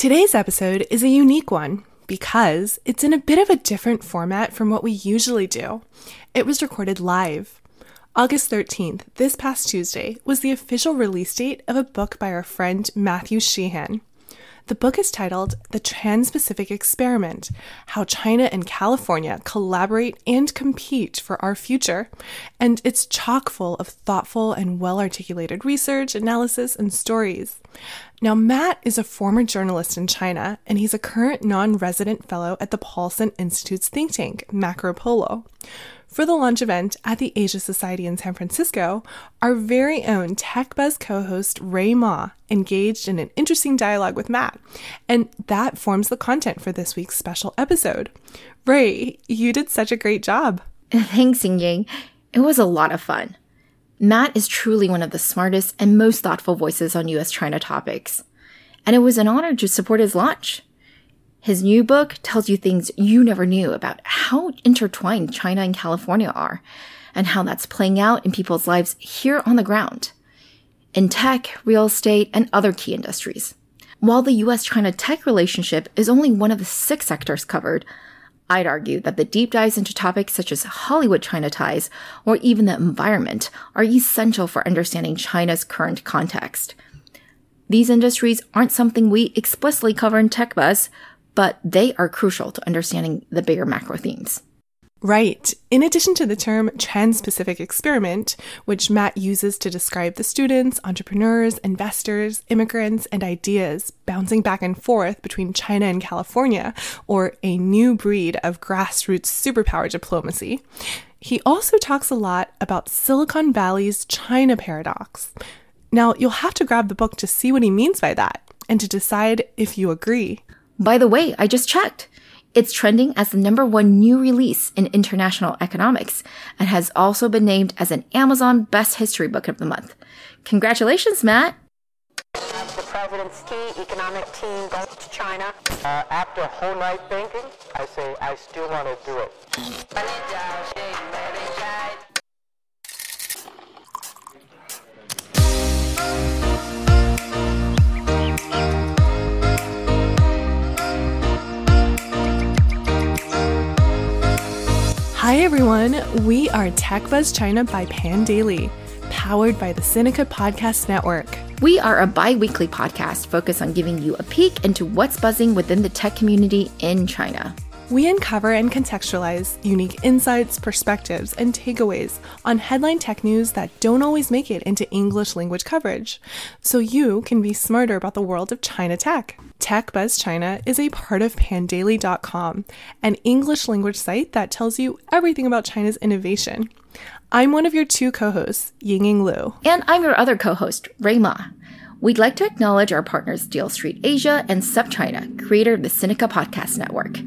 Today's episode is a unique one because it's in a bit of a different format from what we usually do. It was recorded live. August 13th, this past Tuesday, was the official release date of a book by our friend Matthew Sheehan. The book is titled The Trans Pacific Experiment How China and California Collaborate and Compete for Our Future. And it's chock full of thoughtful and well articulated research, analysis, and stories. Now, Matt is a former journalist in China, and he's a current non resident fellow at the Paulson Institute's think tank, Macropolo. For the launch event at the Asia Society in San Francisco, our very own TechBuzz co host Rui Ma engaged in an interesting dialogue with Matt, and that forms the content for this week's special episode. Ray, you did such a great job. Thanks, Ying. It was a lot of fun. Matt is truly one of the smartest and most thoughtful voices on US China topics, and it was an honor to support his launch. His new book tells you things you never knew about how intertwined China and California are, and how that's playing out in people's lives here on the ground, in tech, real estate, and other key industries. While the US China tech relationship is only one of the six sectors covered, I'd argue that the deep dives into topics such as Hollywood China ties or even the environment are essential for understanding China's current context. These industries aren't something we explicitly cover in TechBuzz, but they are crucial to understanding the bigger macro themes. Right. In addition to the term Trans Pacific Experiment, which Matt uses to describe the students, entrepreneurs, investors, immigrants, and ideas bouncing back and forth between China and California, or a new breed of grassroots superpower diplomacy, he also talks a lot about Silicon Valley's China paradox. Now, you'll have to grab the book to see what he means by that and to decide if you agree. By the way, I just checked. It's trending as the number one new release in international economics and has also been named as an Amazon Best History Book of the Month. Congratulations, Matt! The president's key economic team goes to China. Uh, after a whole night thinking, I say I still want to do it. Hi everyone, we are TechBuzz China by Pandaily, powered by the Sinica Podcast Network. We are a bi weekly podcast focused on giving you a peek into what's buzzing within the tech community in China. We uncover and contextualize unique insights, perspectives, and takeaways on headline tech news that don't always make it into English language coverage, so you can be smarter about the world of China tech. Tech Buzz China is a part of pandaily.com, an English language site that tells you everything about China's innovation. I'm one of your two co hosts, Yingying Lu. And I'm your other co host, Rui Ma. We'd like to acknowledge our partners Deal Street Asia and SupChina, creator of the Sinica Podcast Network.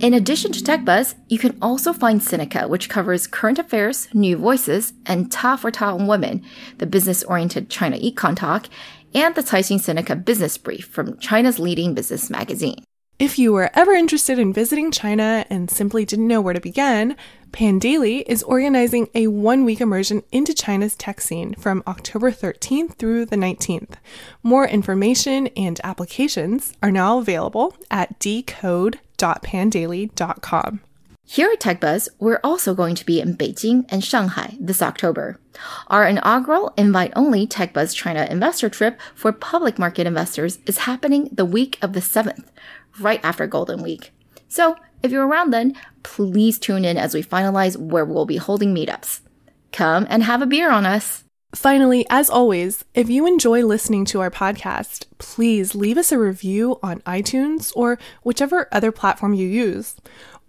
In addition to TechBuzz, you can also find Sinica, which covers current affairs, new voices, and Ta for Ta on Women, the business-oriented China Econ Talk, and the Caixin Sinica Business Brief from China's leading business magazine. If you were ever interested in visiting China and simply didn't know where to begin, Pandaily is organizing a one week immersion into China's tech scene from October 13th through the 19th. More information and applications are now available at decode.pandaily.com. Here at TechBuzz, we're also going to be in Beijing and Shanghai this October. Our inaugural invite-only TechBuzz China investor trip for public market investors is happening the week of the 7th, right after Golden Week. So, if you're around then, please tune in as we finalize where we'll be holding meetups. Come and have a beer on us. Finally, as always, if you enjoy listening to our podcast, please leave us a review on iTunes or whichever other platform you use.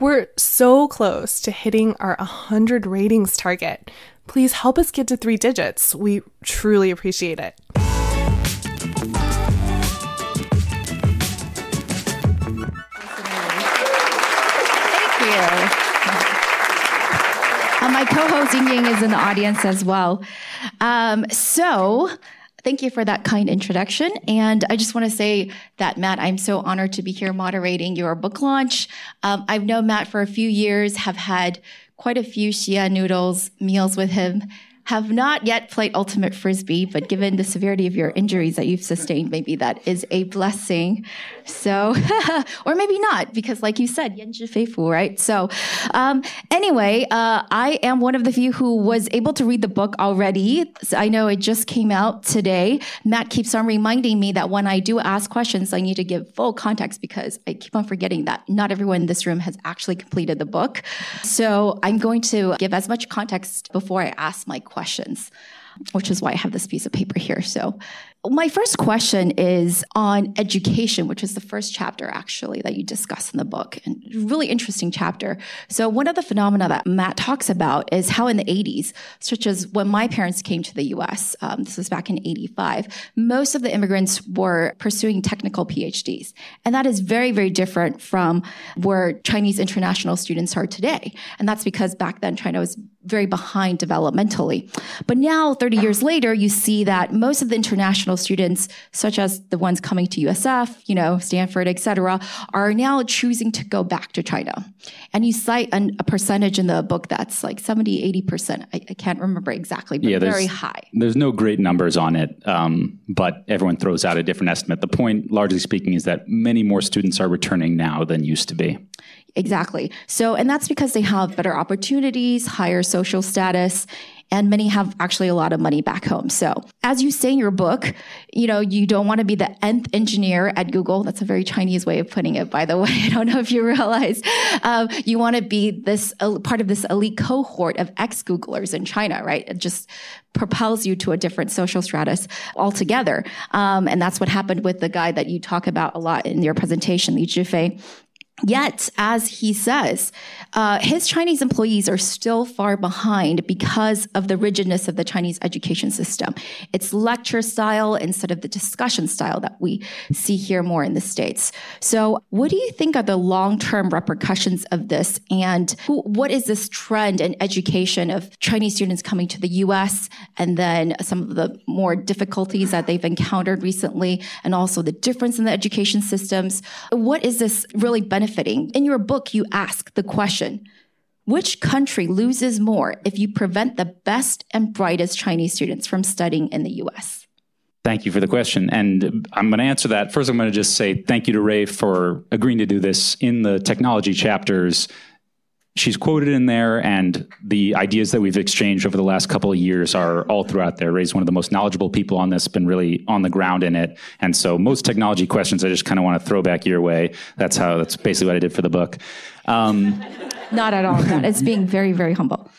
We're so close to hitting our 100 ratings target. Please help us get to three digits. We truly appreciate it. Thank you. Uh, my co-host Ying Ying is in the audience as well. Um, so thank you for that kind introduction. And I just want to say that, Matt, I'm so honored to be here moderating your book launch. Um, I've known Matt for a few years, have had quite a few Shia noodles meals with him have not yet played ultimate frisbee, but given the severity of your injuries that you've sustained, maybe that is a blessing. So, or maybe not, because like you said, Yan Fei Fu, right? So, um, anyway, uh, I am one of the few who was able to read the book already. I know it just came out today. Matt keeps on reminding me that when I do ask questions, I need to give full context because I keep on forgetting that not everyone in this room has actually completed the book. So I'm going to give as much context before I ask my questions, which is why I have this piece of paper here. So my first question is on education, which is the first chapter actually that you discuss in the book, and really interesting chapter. So one of the phenomena that Matt talks about is how in the 80s, such as when my parents came to the U.S., um, this was back in 85, most of the immigrants were pursuing technical PhDs, and that is very, very different from where Chinese international students are today. And that's because back then China was very behind developmentally. But now, 30 years later, you see that most of the international students, such as the ones coming to USF, you know, Stanford, et cetera, are now choosing to go back to China. And you cite an, a percentage in the book that's like 70, 80%. I, I can't remember exactly, but yeah, very high. There's no great numbers on it, um, but everyone throws out a different estimate. The point, largely speaking, is that many more students are returning now than used to be. Exactly. So, and that's because they have better opportunities, higher social status, and many have actually a lot of money back home. So, as you say in your book, you know, you don't want to be the nth engineer at Google. That's a very Chinese way of putting it, by the way. I don't know if you realize. Um, you want to be this uh, part of this elite cohort of ex Googlers in China, right? It just propels you to a different social stratus altogether. Um, and that's what happened with the guy that you talk about a lot in your presentation, Li Zhifei Yet, as he says, uh, his Chinese employees are still far behind because of the rigidness of the Chinese education system. It's lecture style instead of the discussion style that we see here more in the States. So, what do you think are the long term repercussions of this? And who, what is this trend in education of Chinese students coming to the US and then some of the more difficulties that they've encountered recently, and also the difference in the education systems? What is this really benefiting? Benefiting. In your book, you ask the question which country loses more if you prevent the best and brightest Chinese students from studying in the US? Thank you for the question. And I'm going to answer that. First, I'm going to just say thank you to Rui for agreeing to do this in the technology chapters she's quoted in there, and the ideas that we've exchanged over the last couple of years are all throughout there. Rui's one of the most knowledgeable people on this, been really on the ground in it. And so most technology questions I just kind of want to throw back your way. That's how, that's basically what I did for the book. Um, Not at all. It's being very, very humble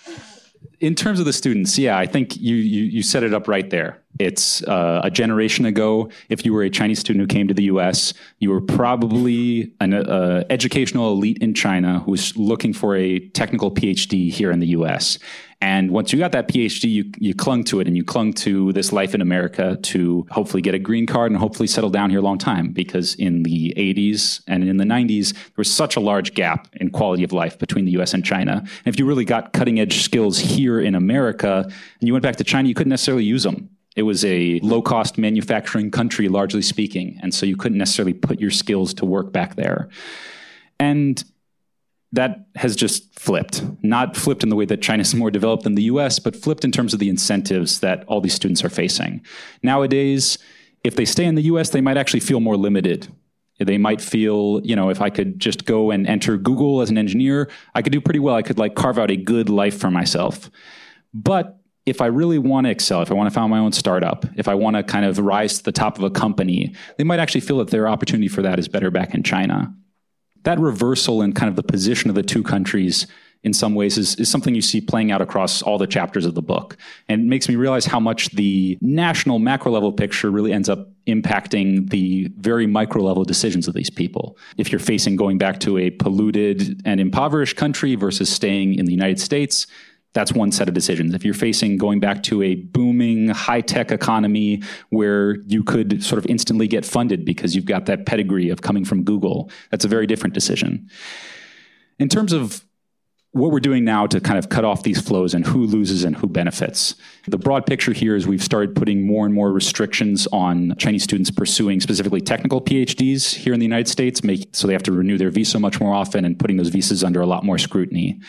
in terms of the students, yeah, I think you you, you set it up right there. It's uh, a generation ago. If you were a Chinese student who came to the U.S., you were probably an uh, educational elite in China who was looking for a technical PhD here in the U.S. And once you got that PhD, you, you clung to it and you clung to this life in America to hopefully get a green card and hopefully settle down here a long time. Because in the 80s and in the 90s, there was such a large gap in quality of life between the US and China. And if you really got cutting edge skills here in America and you went back to China, you couldn't necessarily use them. It was a low cost manufacturing country, largely speaking. And so you couldn't necessarily put your skills to work back there. And that has just flipped. Not flipped in the way that China is more developed than the US, but flipped in terms of the incentives that all these students are facing. Nowadays, if they stay in the US, they might actually feel more limited. They might feel, you know, if I could just go and enter Google as an engineer, I could do pretty well. I could like carve out a good life for myself. But if I really want to excel, if I want to found my own startup, if I want to kind of rise to the top of a company, they might actually feel that their opportunity for that is better back in China that reversal in kind of the position of the two countries in some ways is, is something you see playing out across all the chapters of the book. And it makes me realize how much the national macro level picture really ends up impacting the very micro level decisions of these people. If you're facing going back to a polluted and impoverished country versus staying in the United States, that's one set of decisions. If you're facing going back to a booming high tech economy where you could sort of instantly get funded because you've got that pedigree of coming from Google, that's a very different decision. In terms of what we're doing now to kind of cut off these flows and who loses and who benefits. The broad picture here is we've started putting more and more restrictions on Chinese students pursuing specifically technical PhDs here in the United States, make, so they have to renew their visa much more often and putting those visas under a lot more scrutiny.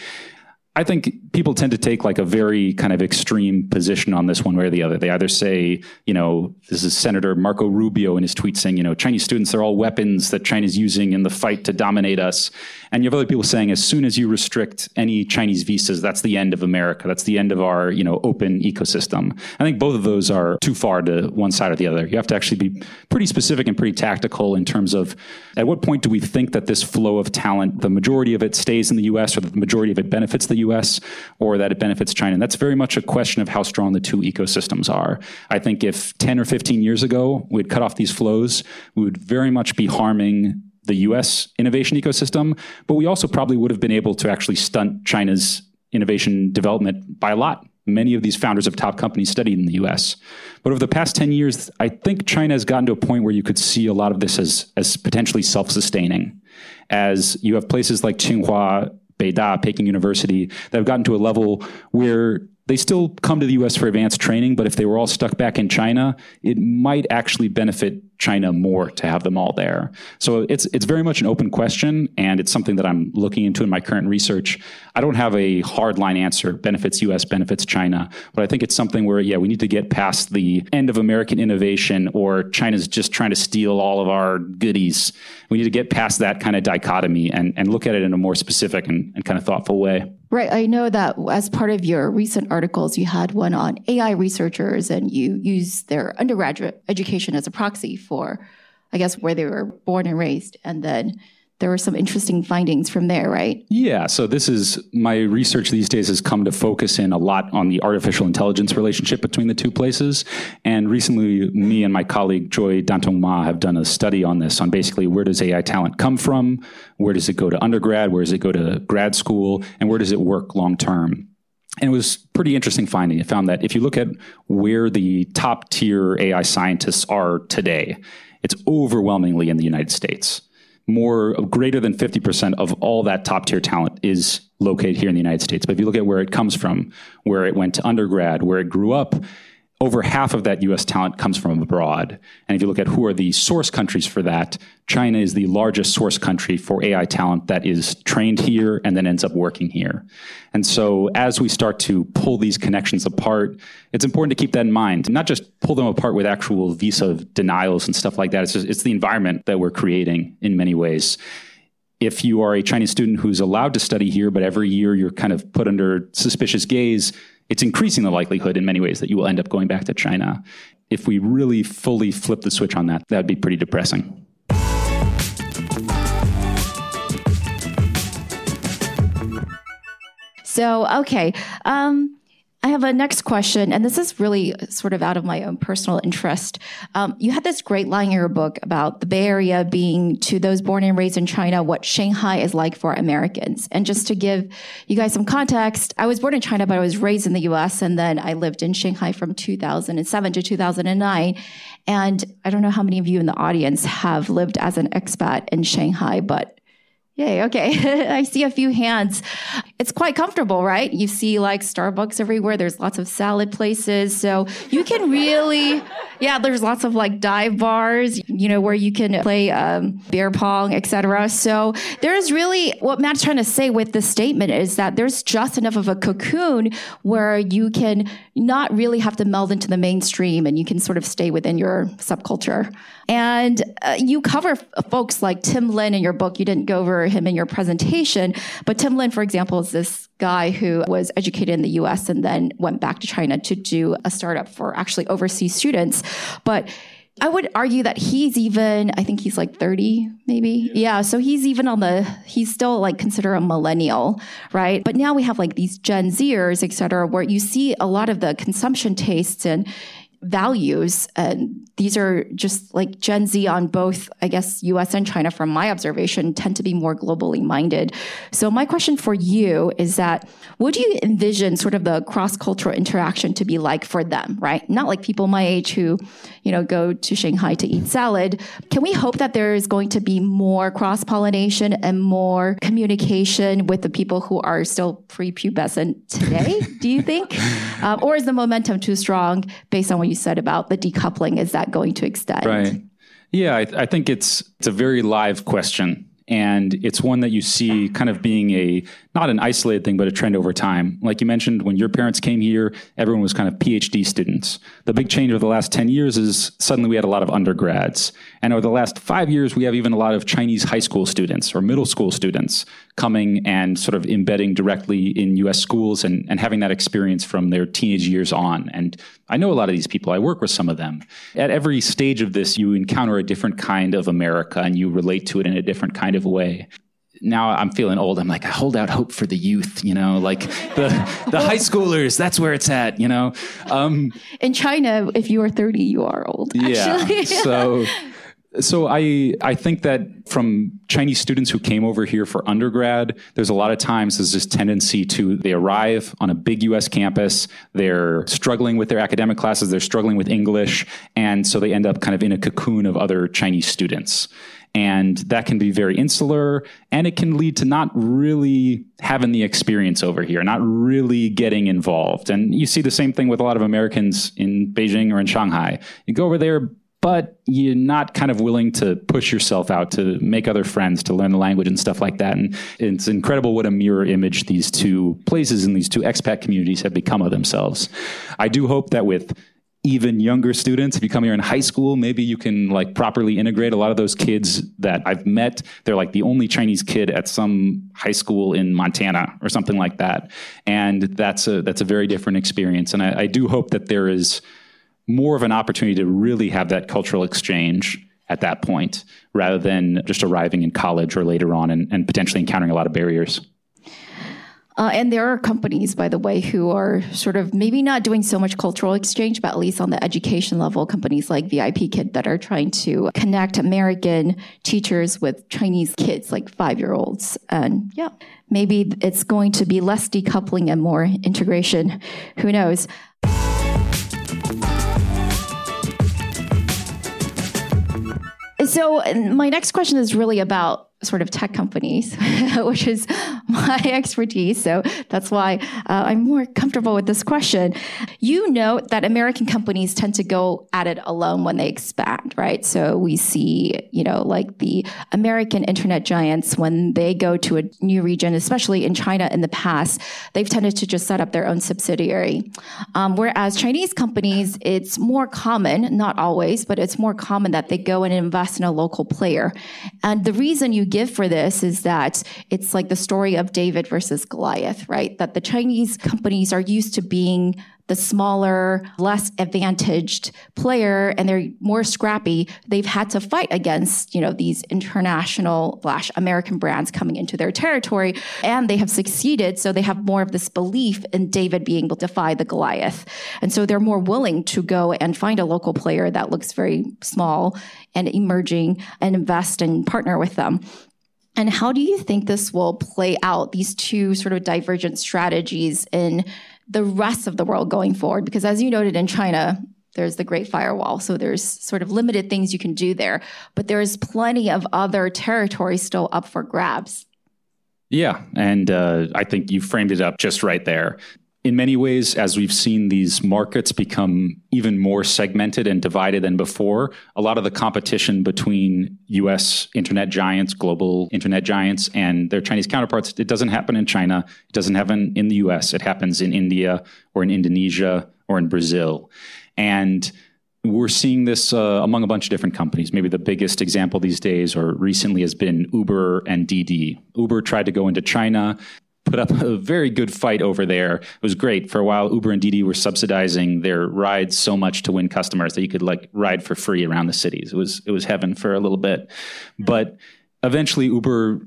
I think people tend to take like a very kind of extreme position on this one way or the other. They either say, you know, this is Senator Marco Rubio in his tweet saying, you know, Chinese students are all weapons that China's using in the fight to dominate us. And you have other people saying, as soon as you restrict any Chinese visas, that's the end of America. That's the end of our, you know, open ecosystem. I think both of those are too far to one side or the other. You have to actually be pretty specific and pretty tactical in terms of at what point do we think that this flow of talent, the majority of it stays in the US or the majority of it benefits the US or that it benefits China. And that's very much a question of how strong the two ecosystems are. I think if 10 or 15 years ago we'd cut off these flows, we would very much be harming the US innovation ecosystem, but we also probably would have been able to actually stunt China's innovation development by a lot. Many of these founders of top companies studied in the US. But over the past 10 years, I think China has gotten to a point where you could see a lot of this as, as potentially self sustaining. As you have places like Tsinghua Beida, Peking University, that have gotten to a level where they still come to the US for advanced training, but if they were all stuck back in China, it might actually benefit China more to have them all there. So it's it's very much an open question, and it's something that I'm looking into in my current research. I don't have a hard line answer. Benefits U.S. benefits China, but I think it's something where yeah, we need to get past the end of American innovation or China's just trying to steal all of our goodies. We need to get past that kind of dichotomy and and look at it in a more specific and, and kind of thoughtful way. Right. I know that as part of your recent articles, you had one on AI researchers and you use their undergraduate education as a proxy for, I guess, where they were born and raised. And then there were some interesting findings from there, right? Yeah. So this is my research these days has come to focus in a lot on the artificial intelligence relationship between the two places. And recently, me and my colleague Joy Dantong Ma have done a study on this, on basically where does AI talent come from, where does it go to undergrad, where does it go to grad school, and where does it work long term. And it was pretty interesting finding. It found that if you look at where the top tier AI scientists are today, it's overwhelmingly in the United States more greater than 50% of all that top tier talent is located here in the United States. But if you look at where it comes from, where it went to undergrad, where it grew up, over half of that US talent comes from abroad. And if you look at who are the source countries for that, China is the largest source country for AI talent that is trained here and then ends up working here. And so as we start to pull these connections apart, it's important to keep that in mind. Not just pull them apart with actual visa denials and stuff like that. It's just, it's the environment that we're creating in many ways if you are a Chinese student who's allowed to study here, but every year you're kind of put under suspicious gaze, it's increasing the likelihood in many ways that you will end up going back to China. If we really fully flip the switch on that, that would be pretty depressing. So, okay. Um, I have a next question, and this is really sort of out of my own personal interest. Um, you had this great line in your book about the Bay Area being to those born and raised in China what Shanghai is like for Americans. And just to give you guys some context, I was born in China, but I was raised in the US, and then I lived in Shanghai from 2007 to 2009. And I don't know how many of you in the audience have lived as an expat in Shanghai, but Yay, okay. I see a few hands. It's quite comfortable, right? You see like Starbucks everywhere. There's lots of salad places. So you can really, yeah, there's lots of like dive bars, you know, where you can play um, beer pong, etc. So there's really, what Matt's trying to say with this statement is that there's just enough of a cocoon where you can not really have to meld into the mainstream and you can sort of stay within your subculture. And uh, you cover folks like Tim Lin in your book. You didn't go over him in your presentation, but Tim Lin, for example, is this guy who was educated in the US and then went back to China to do a startup for actually overseas students. But I would argue that he's even, I think he's like 30, maybe. Yeah. So he's even on the, he's still like considered a millennial, right? But now we have like these Gen Zers, et cetera, where you see a lot of the consumption tastes and values. And these are just like Gen Z on both, I guess, US and China, from my observation, tend to be more globally minded. So, my question for you is that would you envision sort of the cross cultural interaction to be like for them, right? Not like people my age who, you know, go to Shanghai to eat salad. Can we hope that there is going to be more cross pollination and more communication with the people who are still prepubescent today? do you think? Um, or is the momentum too strong based on what you said about the decoupling? Is that going to extend? Right. Yeah, I, I think it's it's a very live question and it's one that you see kind of being a not an isolated thing but a trend over time. Like you mentioned when your parents came here everyone was kind of phd students. The big change over the last 10 years is suddenly we had a lot of undergrads. And over the last five years we have even a lot of chinese high school students or middle school students coming and sort of embedding directly in us schools and, and having that experience from their teenage years on. And i know a lot of these people. I work with some of them. At every stage of this you encounter a different kind of america and you relate to it in a different kind of way now I'm feeling old. I'm like, I hold out hope for the youth, you know, like the the high schoolers. That's where it's at, you know. Um, In China, if you are 30, you are old. Actually. yeah. So, so I I think that from Chinese students who came over here for undergrad, there's a lot of times there's this tendency to they arrive on a big U.S. campus, they're struggling with their academic classes, they're struggling with English, and so they end up kind of in a cocoon of other Chinese students. And that can be very insular and it can lead to not really having the experience over here, not really getting involved. And you see the same thing with a lot of Americans in Beijing or in Shanghai. You go over there, but you're not kind of willing to push yourself out to make other friends, to learn the language and stuff like that. And it's incredible what a mirror image these two places and these two expat communities have become of themselves. I do hope that with even younger students. If you come here in high school maybe you can like properly integrate a lot of those kids that i've met. They're like the only chinese kid at some high school in montana or something like that. And that's a that's a very different experience. And i, I do hope that there is more of an opportunity to really have that cultural exchange at that point rather than just arriving in college or later on and, and potentially encountering a lot of barriers Uh, and there are companies, by the way, who are sort of maybe not doing so much cultural exchange, but at least on the education level, companies like VIP Kid that are trying to connect American teachers with Chinese kids, like five year olds. And yeah, maybe it's going to be less decoupling and more integration. Who knows? So, my next question is really about sort of tech companies, which is my expertise. So that's why uh, I'm more comfortable with this question. You note that American companies tend to go at it alone when they expand, right? So we see, you know, like the American internet giants, when they go to a new region, especially in China in the past, they've tended to just set up their own subsidiary. Um, whereas Chinese companies, it's more common, not always, but it's more common that they go and invest in a local player. And the reason you give for this is that it's like the story of David versus Goliath, right? That the Chinese companies are used to being the smaller, less advantaged player and they're more scrappy, they've had to fight against, you know, these international slash American brands coming into their territory and they have succeeded. So they have more of this belief in David being able to defy the Goliath. And so they're more willing to go and find a local player that looks very small and emerging and invest and partner with them. And how do you think this will play out, these two sort of divergent strategies in the rest of the world going forward? Because as you noted in China, there's the Great Firewall. So there's sort of limited things you can do there, but there's plenty of other territory still up for grabs. Yeah. And uh, I think you framed it up just right there in many ways, as we've seen these markets become even more segmented and divided than before, a lot of the competition between US internet giants, global internet giants, and their Chinese counterparts, it doesn't happen in China. It doesn't happen in the US. It happens in India or in Indonesia or in Brazil. And we're seeing this uh, among a bunch of different companies. Maybe the biggest example these days or recently has been Uber and Didi. Uber tried to go into China put up a very good fight over there. It was great. For a while, Uber and Didi were subsidizing their rides so much to win customers that you could like ride for free around the cities. It was it was heaven for a little bit. But eventually Uber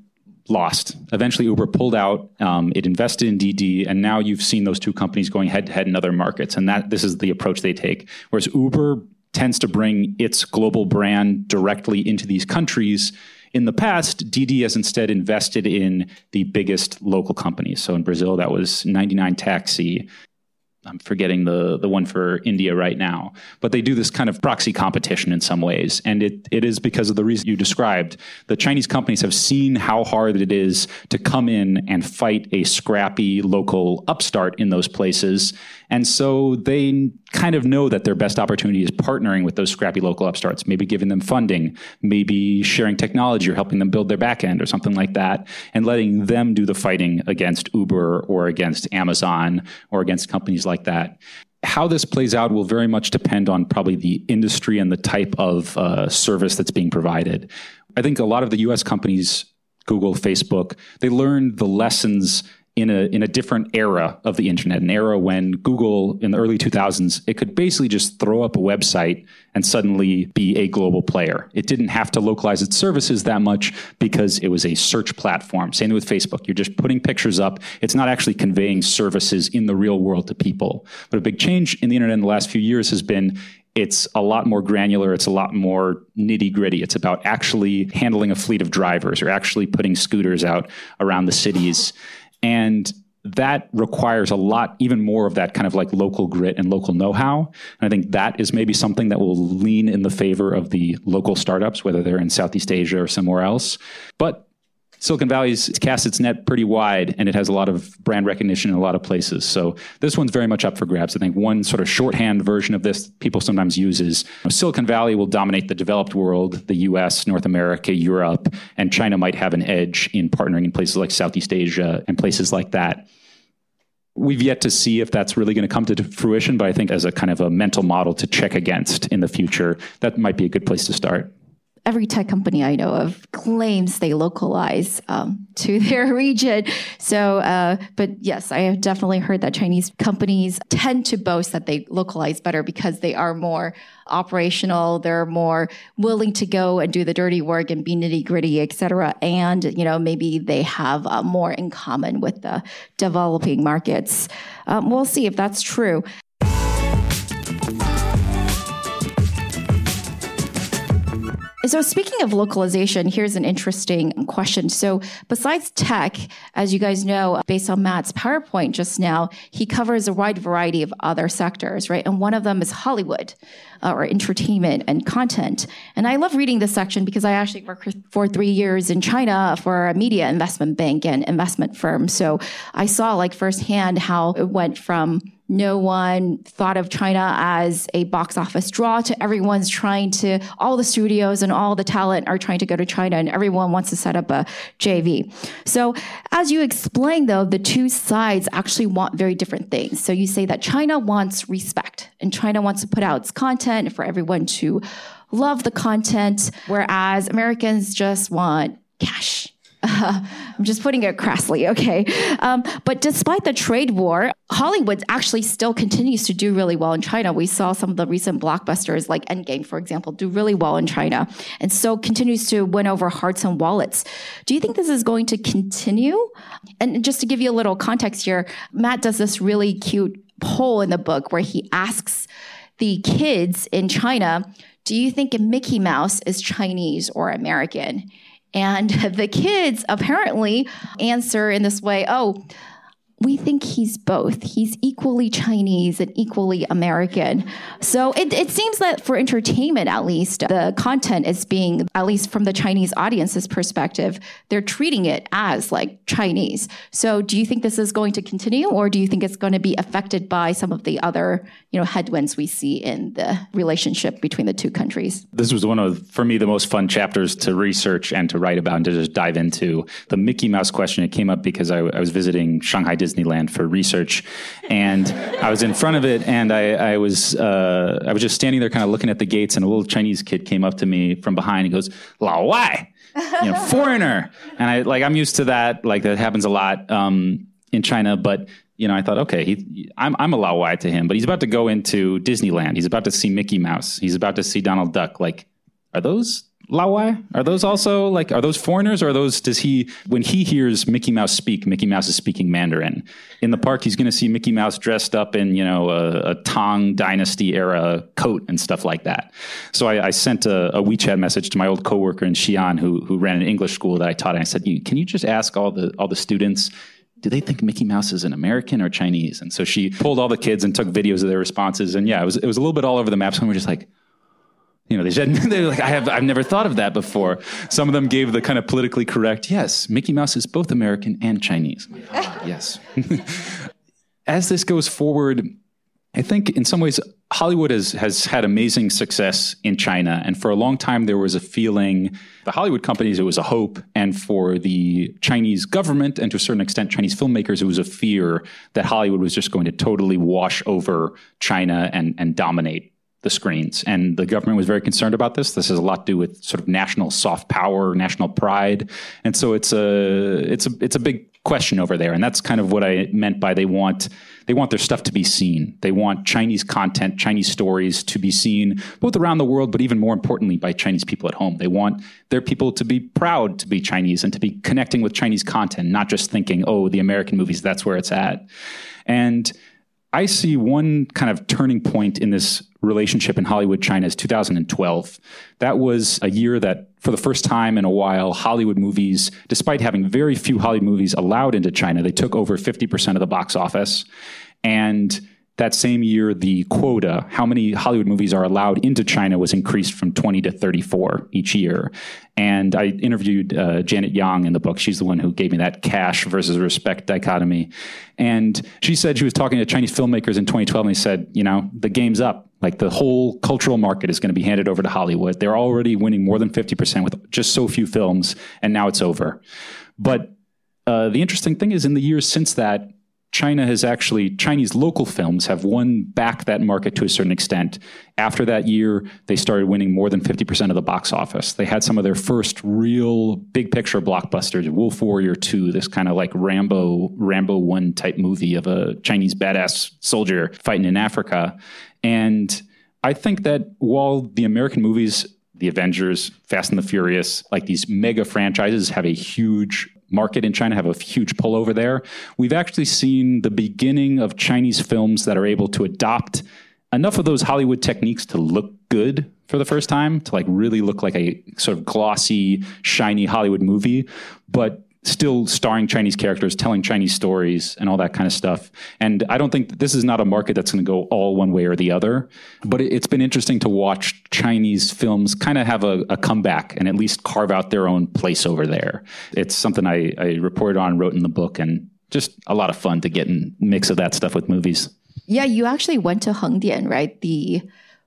lost. Eventually, Uber pulled out. Um, it invested in DiDi, and now you've seen those two companies going head to head in other markets. And that this is the approach they take. Whereas Uber tends to bring its global brand directly into these countries. In the past, Didi has instead invested in the biggest local companies. So in Brazil, that was 99 Taxi. I'm forgetting the the one for India right now, but they do this kind of proxy competition in some ways, and it it is because of the reason you described. The Chinese companies have seen how hard it is to come in and fight a scrappy local upstart in those places, and so they kind of know that their best opportunity is partnering with those scrappy local upstarts, maybe giving them funding, maybe sharing technology or helping them build their backend or something like that, and letting them do the fighting against Uber or against Amazon or against companies like that. How this plays out will very much depend on probably the industry and the type of uh, service that's being provided. I think a lot of the US companies Google, Facebook, they learned the lessons in a in a different era of the internet, an era when Google in the early 2000s it could basically just throw up a website and suddenly be a global player. It didn't have to localize its services that much because it was a search platform. Same with Facebook. You're just putting pictures up. It's not actually conveying services in the real world to people. But a big change in the internet in the last few years has been it's a lot more granular. It's a lot more nitty gritty. It's about actually handling a fleet of drivers or actually putting scooters out around the cities. And that requires a lot, even more of that kind of like local grit and local know how. And I think that is maybe something that will lean in the favor of the local startups, whether they're in Southeast Asia or somewhere else. But Silicon Valley's cast its net pretty wide and it has a lot of brand recognition in a lot of places. So this one's very much up for grabs. I think one sort of shorthand version of this people sometimes use is Silicon Valley will dominate the developed world, the US, North America, Europe, and China might have an edge in partnering in places like Southeast Asia and places like that. We've yet to see if that's really going to come to fruition, but I think as a kind of a mental model to check against in the future, that might be a good place to start every tech company I know of claims they localize um, to their region. So, uh, but yes, I have definitely heard that Chinese companies tend to boast that they localize better because they are more operational. They're more willing to go and do the dirty work and be nitty gritty, et cetera. And, you know, maybe they have uh, more in common with the developing markets. Um, we'll see if that's true. So, speaking of localization, here's an interesting question. So, besides tech, as you guys know, based on Matt's PowerPoint just now, he covers a wide variety of other sectors, right? And one of them is Hollywood uh, or entertainment and content. And I love reading this section because I actually worked for three years in China for a media investment bank and investment firm. So, I saw like firsthand how it went from no one thought of China as a box office draw to everyone's trying to, all the studios and all the talent are trying to go to China and everyone wants to set up a JV. So as you explain though, the two sides actually want very different things. So you say that China wants respect and China wants to put out its content for everyone to love the content, whereas Americans just want cash uh, I'm just putting it crassly, okay? Um, but despite the trade war, Hollywood actually still continues to do really well in China. We saw some of the recent blockbusters, like Endgame, for example, do really well in China, and so continues to win over hearts and wallets. Do you think this is going to continue? And just to give you a little context here, Matt does this really cute poll in the book where he asks the kids in China, do you think Mickey Mouse is Chinese or American? And the kids apparently answer in this way oh, we think he's both. He's equally Chinese and equally American. So it, it seems that for entertainment, at least, the content is being, at least from the Chinese audience's perspective, they're treating it as like Chinese. So do you think this is going to continue or do you think it's going to be affected by some of the other, you know, headwinds we see in the relationship between the two countries? This was one of, for me, the most fun chapters to research and to write about and to just dive into. The Mickey Mouse question, it came up because I, I was visiting Shanghai Disneyland for research, and I was in front of it, and I, I was uh, I was just standing there, kind of looking at the gates, and a little Chinese kid came up to me from behind. He goes, "Lao Wai," you know, foreigner, and I like I'm used to that. Like that happens a lot um, in China, but you know, I thought, okay, he, I'm, I'm a Lao Wai to him, but he's about to go into Disneyland. He's about to see Mickey Mouse. He's about to see Donald Duck. Like, are those Lao Wai? Are those also like are those foreigners or are those does he when he hears Mickey Mouse speak, Mickey Mouse is speaking Mandarin. In the park he's going to see Mickey Mouse dressed up in, you know, a, a Tang dynasty era coat and stuff like that. So I, I sent a, a, WeChat message to my old coworker in Xi'an who who ran an English school that I taught and I said, "Can you just ask all the all the students do they think Mickey Mouse is an American or Chinese? And so she pulled all the kids and took videos of their responses. And yeah, it was, it was a little bit all over the map. So we were just like, you know, they said they were like, I have, I've never thought of that before. Some of them gave the kind of politically correct, yes, Mickey Mouse is both American and Chinese. yes. As this goes forward, I think in some ways Hollywood has has had amazing success in China, and for a long time there was a feeling the Hollywood companies it was a hope, and for the Chinese government and to a certain extent Chinese filmmakers it was a fear that Hollywood was just going to totally wash over China and and dominate the screens. And the government was very concerned about this. This has a lot to do with sort of national soft power, national pride, and so it's a it's a it's a big question over there. And that's kind of what I meant by they want they want their stuff to be seen. They want Chinese content, Chinese stories to be seen both around the world, but even more importantly by Chinese people at home. They want their people to be proud to be Chinese and to be connecting with Chinese content, not just thinking, oh, the American movies, that's where it's at. And I see one kind of turning point in this relationship in Hollywood China is 2012. That was a year that, for the first time in a while, Hollywood movies, despite having very few Hollywood movies allowed into China, they took over 50% of the box office. And that same year, the quota, how many Hollywood movies are allowed into China, was increased from 20 to 34 each year. And I interviewed uh, Janet Yang in the book. She's the one who gave me that cash versus respect dichotomy. And she said she was talking to Chinese filmmakers in 2012, and they said, you know, the game's up. Like the whole cultural market is going to be handed over to Hollywood. They're already winning more than 50% with just so few films, and now it's over. But uh, the interesting thing is, in the years since that, China has actually, Chinese local films have won back that market to a certain extent. After that year, they started winning more than 50% of the box office. They had some of their first real big picture blockbusters, Wolf Warrior 2, this kind of like Rambo, Rambo 1 type movie of a Chinese badass soldier fighting in Africa. And I think that while the American movies, the Avengers, Fast and the Furious, like these mega franchises have a huge market in China have a huge pull over there. We've actually seen the beginning of Chinese films that are able to adopt enough of those Hollywood techniques to look good for the first time, to like really look like a sort of glossy, shiny Hollywood movie, but still starring Chinese characters, telling Chinese stories, and all that kind of stuff. And I don't think this is not a market that's going to go all one way or the other. But it, has been interesting to watch Chinese films kind of have a, a, comeback and at least carve out their own place over there. It's something I, I reported on, wrote in the book, and just a lot of fun to get in mix of that stuff with movies. Yeah, you actually went to Hengdian, right? The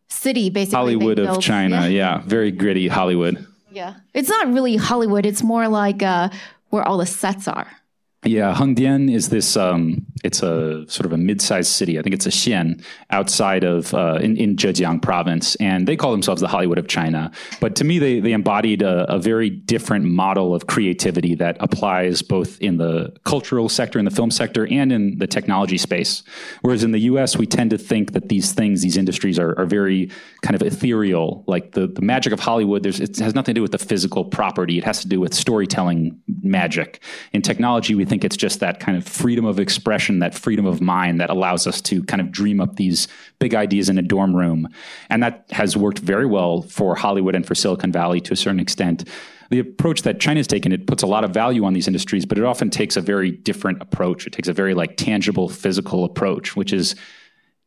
city basically Hollywood of China. Yeah. yeah. very gritty Hollywood. Yeah, it's not really Hollywood. It's more like uh, where all the sets are. Yeah, Hengdian is this. Um, it's a sort of a mid-sized city. I think it's a xian outside of uh, in, in Zhejiang province, and they call themselves the Hollywood of China. But to me, they they embodied a, a, very different model of creativity that applies both in the cultural sector, in the film sector, and in the technology space. Whereas in the U.S., we tend to think that these things, these industries, are, are very kind of ethereal. Like the the magic of Hollywood, there's it has nothing to do with the physical property. It has to do with storytelling magic. In technology, we think it's just that kind of freedom of expression, that freedom of mind that allows us to kind of dream up these big ideas in a dorm room. And that has worked very well for Hollywood and for Silicon Valley to a certain extent. The approach that China's taken, it puts a lot of value on these industries, but it often takes a very different approach. It takes a very like tangible, physical approach, which is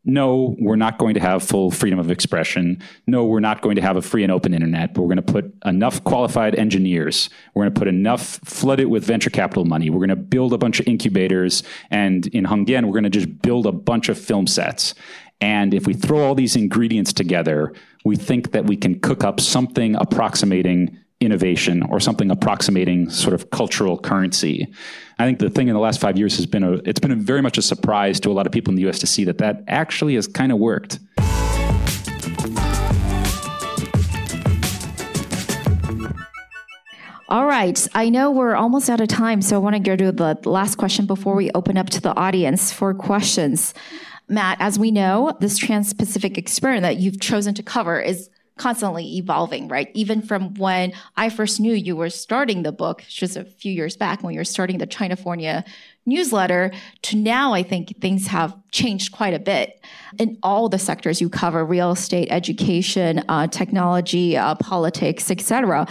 no, we're not going to have full freedom of expression. No, we're not going to have a free and open internet, but we're going to put enough qualified engineers. We're going to put enough, flood it with venture capital money. We're going to build a bunch of incubators. And in Hengdian, we're going to just build a bunch of film sets. And if we throw all these ingredients together, we think that we can cook up something approximating innovation or something approximating sort of cultural currency. I think the thing in the last five years has been a, it's been a very much a surprise to a lot of people in the U.S. to see that that actually has kind of worked. All right. I know we're almost out of time, so I want to go to the last question before we open up to the audience for questions. Matt, as we know, this Trans Pacific experiment that you've chosen to cover is constantly evolving, right? Even from when I first knew you were starting the book, just a few years back when you were starting the Chinafornia newsletter to now i think things have changed quite a bit. In all the sectors you cover real estate education uh, technology uh, politics etc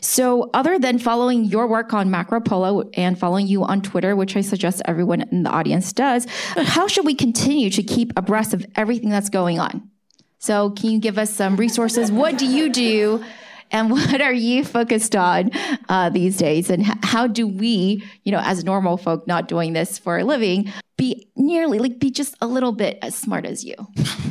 so other than following your work on macro polo and following you on twitter which i suggest everyone in the audience does how should we continue to keep abreast of everything that's going on so can you give us some resources what do you do and what are you focused on uh, these days? And how do we, you know, as normal folk not doing this for a living, be nearly like be just a little bit as smart as you?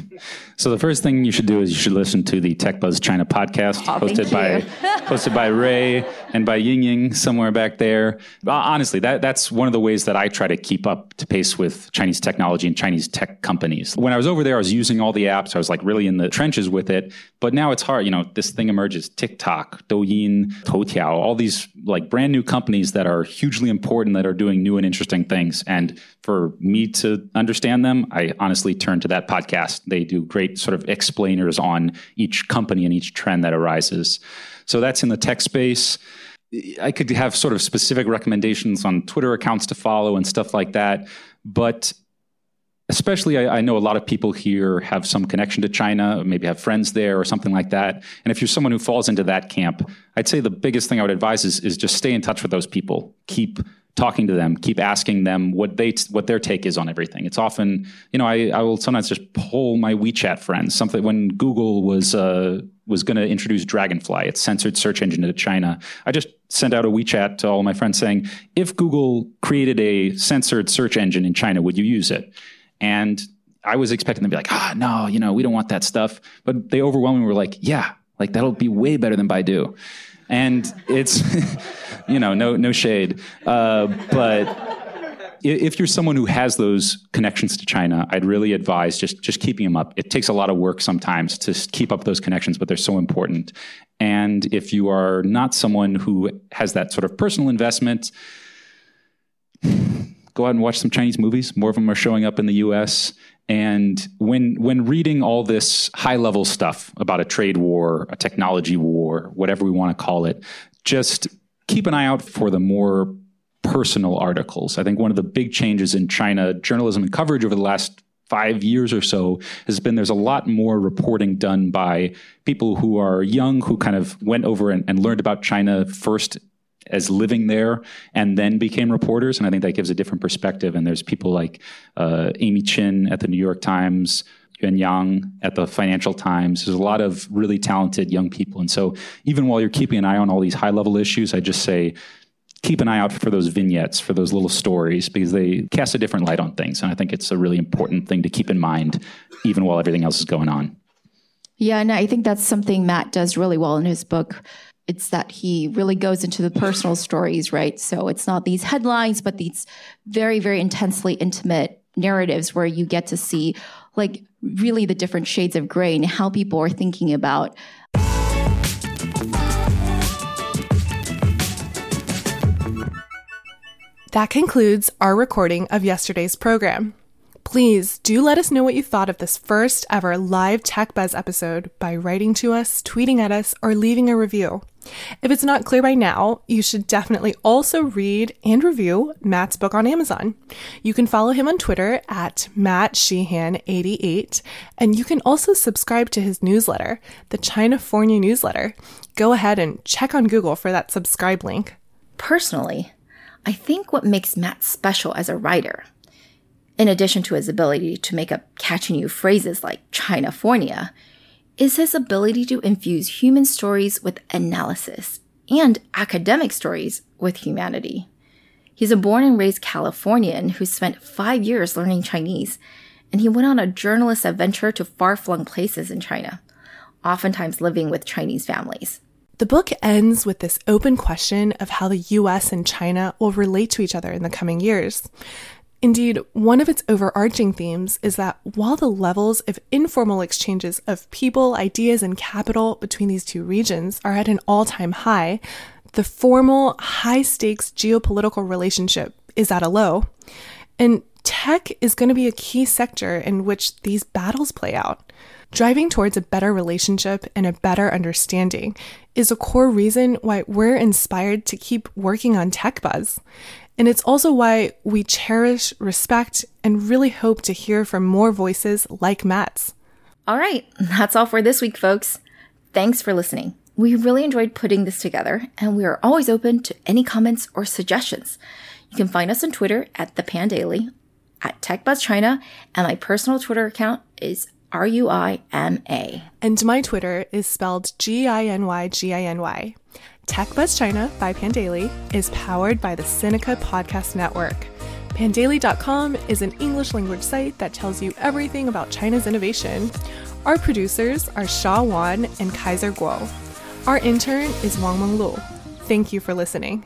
So the first thing you should do is you should listen to the Tech Buzz China podcast, Oh, hosted by hosted by Rui and by Ying Ying somewhere back there. Uh, honestly, that that's one of the ways that I try to keep up to pace with Chinese technology and Chinese tech companies. When I was over there, I was using all the apps. I was like really in the trenches with it. But now it's hard. You know, this thing emerges: TikTok, Douyin, Toutiao, all these like brand new companies that are hugely important that are doing new and interesting things. And for me to understand them, I honestly turn to that podcast. They do great sort of explainers on each company and each trend that arises. So that's in the tech space. I could have sort of specific recommendations on Twitter accounts to follow and stuff like that. But especially, I, I know a lot of people here have some connection to China, maybe have friends there or something like that. And if you're someone who falls into that camp, I'd say the biggest thing I would advise is, is just stay in touch with those people. Keep talking to them, keep asking them what they what their take is on everything. It's often, you know, I, I will sometimes just pull my WeChat friends. Something when Google was uh, was going to introduce Dragonfly, its censored search engine into China, I just sent out a WeChat to all my friends saying, if Google created a censored search engine in China, would you use it? And I was expecting them to be like, ah, no, you know, we don't want that stuff. But they overwhelmingly were like, yeah, like that'll be way better than Baidu. And it's, you know, no, no shade. Uh, but if you're someone who has those connections to China, I'd really advise just, just keeping them up. It takes a lot of work sometimes to keep up those connections, but they're so important. And if you are not someone who has that sort of personal investment, go out and watch some Chinese movies. More of them are showing up in the U.S. And when when reading all this high level stuff about a trade war, a technology war, whatever we want to call it, just keep an eye out for the more personal articles. I think one of the big changes in China journalism and coverage over the last five years or so has been there's a lot more reporting done by people who are young who kind of went over and, and learned about China first as living there and then became reporters. And I think that gives a different perspective. And there's people like uh, Amy Qin at the New York Times, Yuan Yang at the Financial Times. There's a lot of really talented young people. And so even while you're keeping an eye on all these high level issues, I just say, keep an eye out for those vignettes, for those little stories, because they cast a different light on things. And I think it's a really important thing to keep in mind, even while everything else is going on. Yeah, and I think that's something Matt does really well in his book. It's that he really goes into the personal stories, right? So it's not these headlines, but these very, very intensely intimate narratives where you get to see like really the different shades of gray and how people are thinking about That concludes our recording of yesterday's program. Please do let us know what you thought of this first ever live Tech Buzz episode by writing to us, tweeting at us, or leaving a review. If it's not clear by now, you should definitely also read and review Matt's book on Amazon. You can follow him on Twitter at Matt Sheehan88, and you can also subscribe to his newsletter, the Chinafornia newsletter. Go ahead and check on Google for that subscribe link. Personally, I think what makes Matt special as a writer, in addition to his ability to make up catchy new phrases like Chinafornia, is his ability to infuse human stories with analysis and academic stories with humanity. He's a born and raised Californian who spent five years learning Chinese, and he went on a journalist adventure to far flung places in China, oftentimes living with Chinese families. The book ends with this open question of how the US and China will relate to each other in the coming years. Indeed, one of its overarching themes is that while the levels of informal exchanges of people, ideas, and capital between these two regions are at an all time high, the formal, high stakes geopolitical relationship is at a low. And tech is going to be a key sector in which these battles play out. Driving towards a better relationship and a better understanding is a core reason why we're inspired to keep working on TechBuzz. And it's also why we cherish, respect, and really hope to hear from more voices like Matt's. All right, that's all for this week, folks. Thanks for listening. We really enjoyed putting this together, and we are always open to any comments or suggestions. You can find us on Twitter at the Pandaily, at TechBuzzChina, and my personal Twitter account is R U I M A. And my Twitter is spelled G I N Y G I N Y. TechBuzz China by Pandaily is powered by the Sinica Podcast Network. Pandaily.com is an English language site that tells you everything about China's innovation. Our producers are Sha Wan and Kaiser Kuo. Our intern is Wang Menglu. Thank you for listening.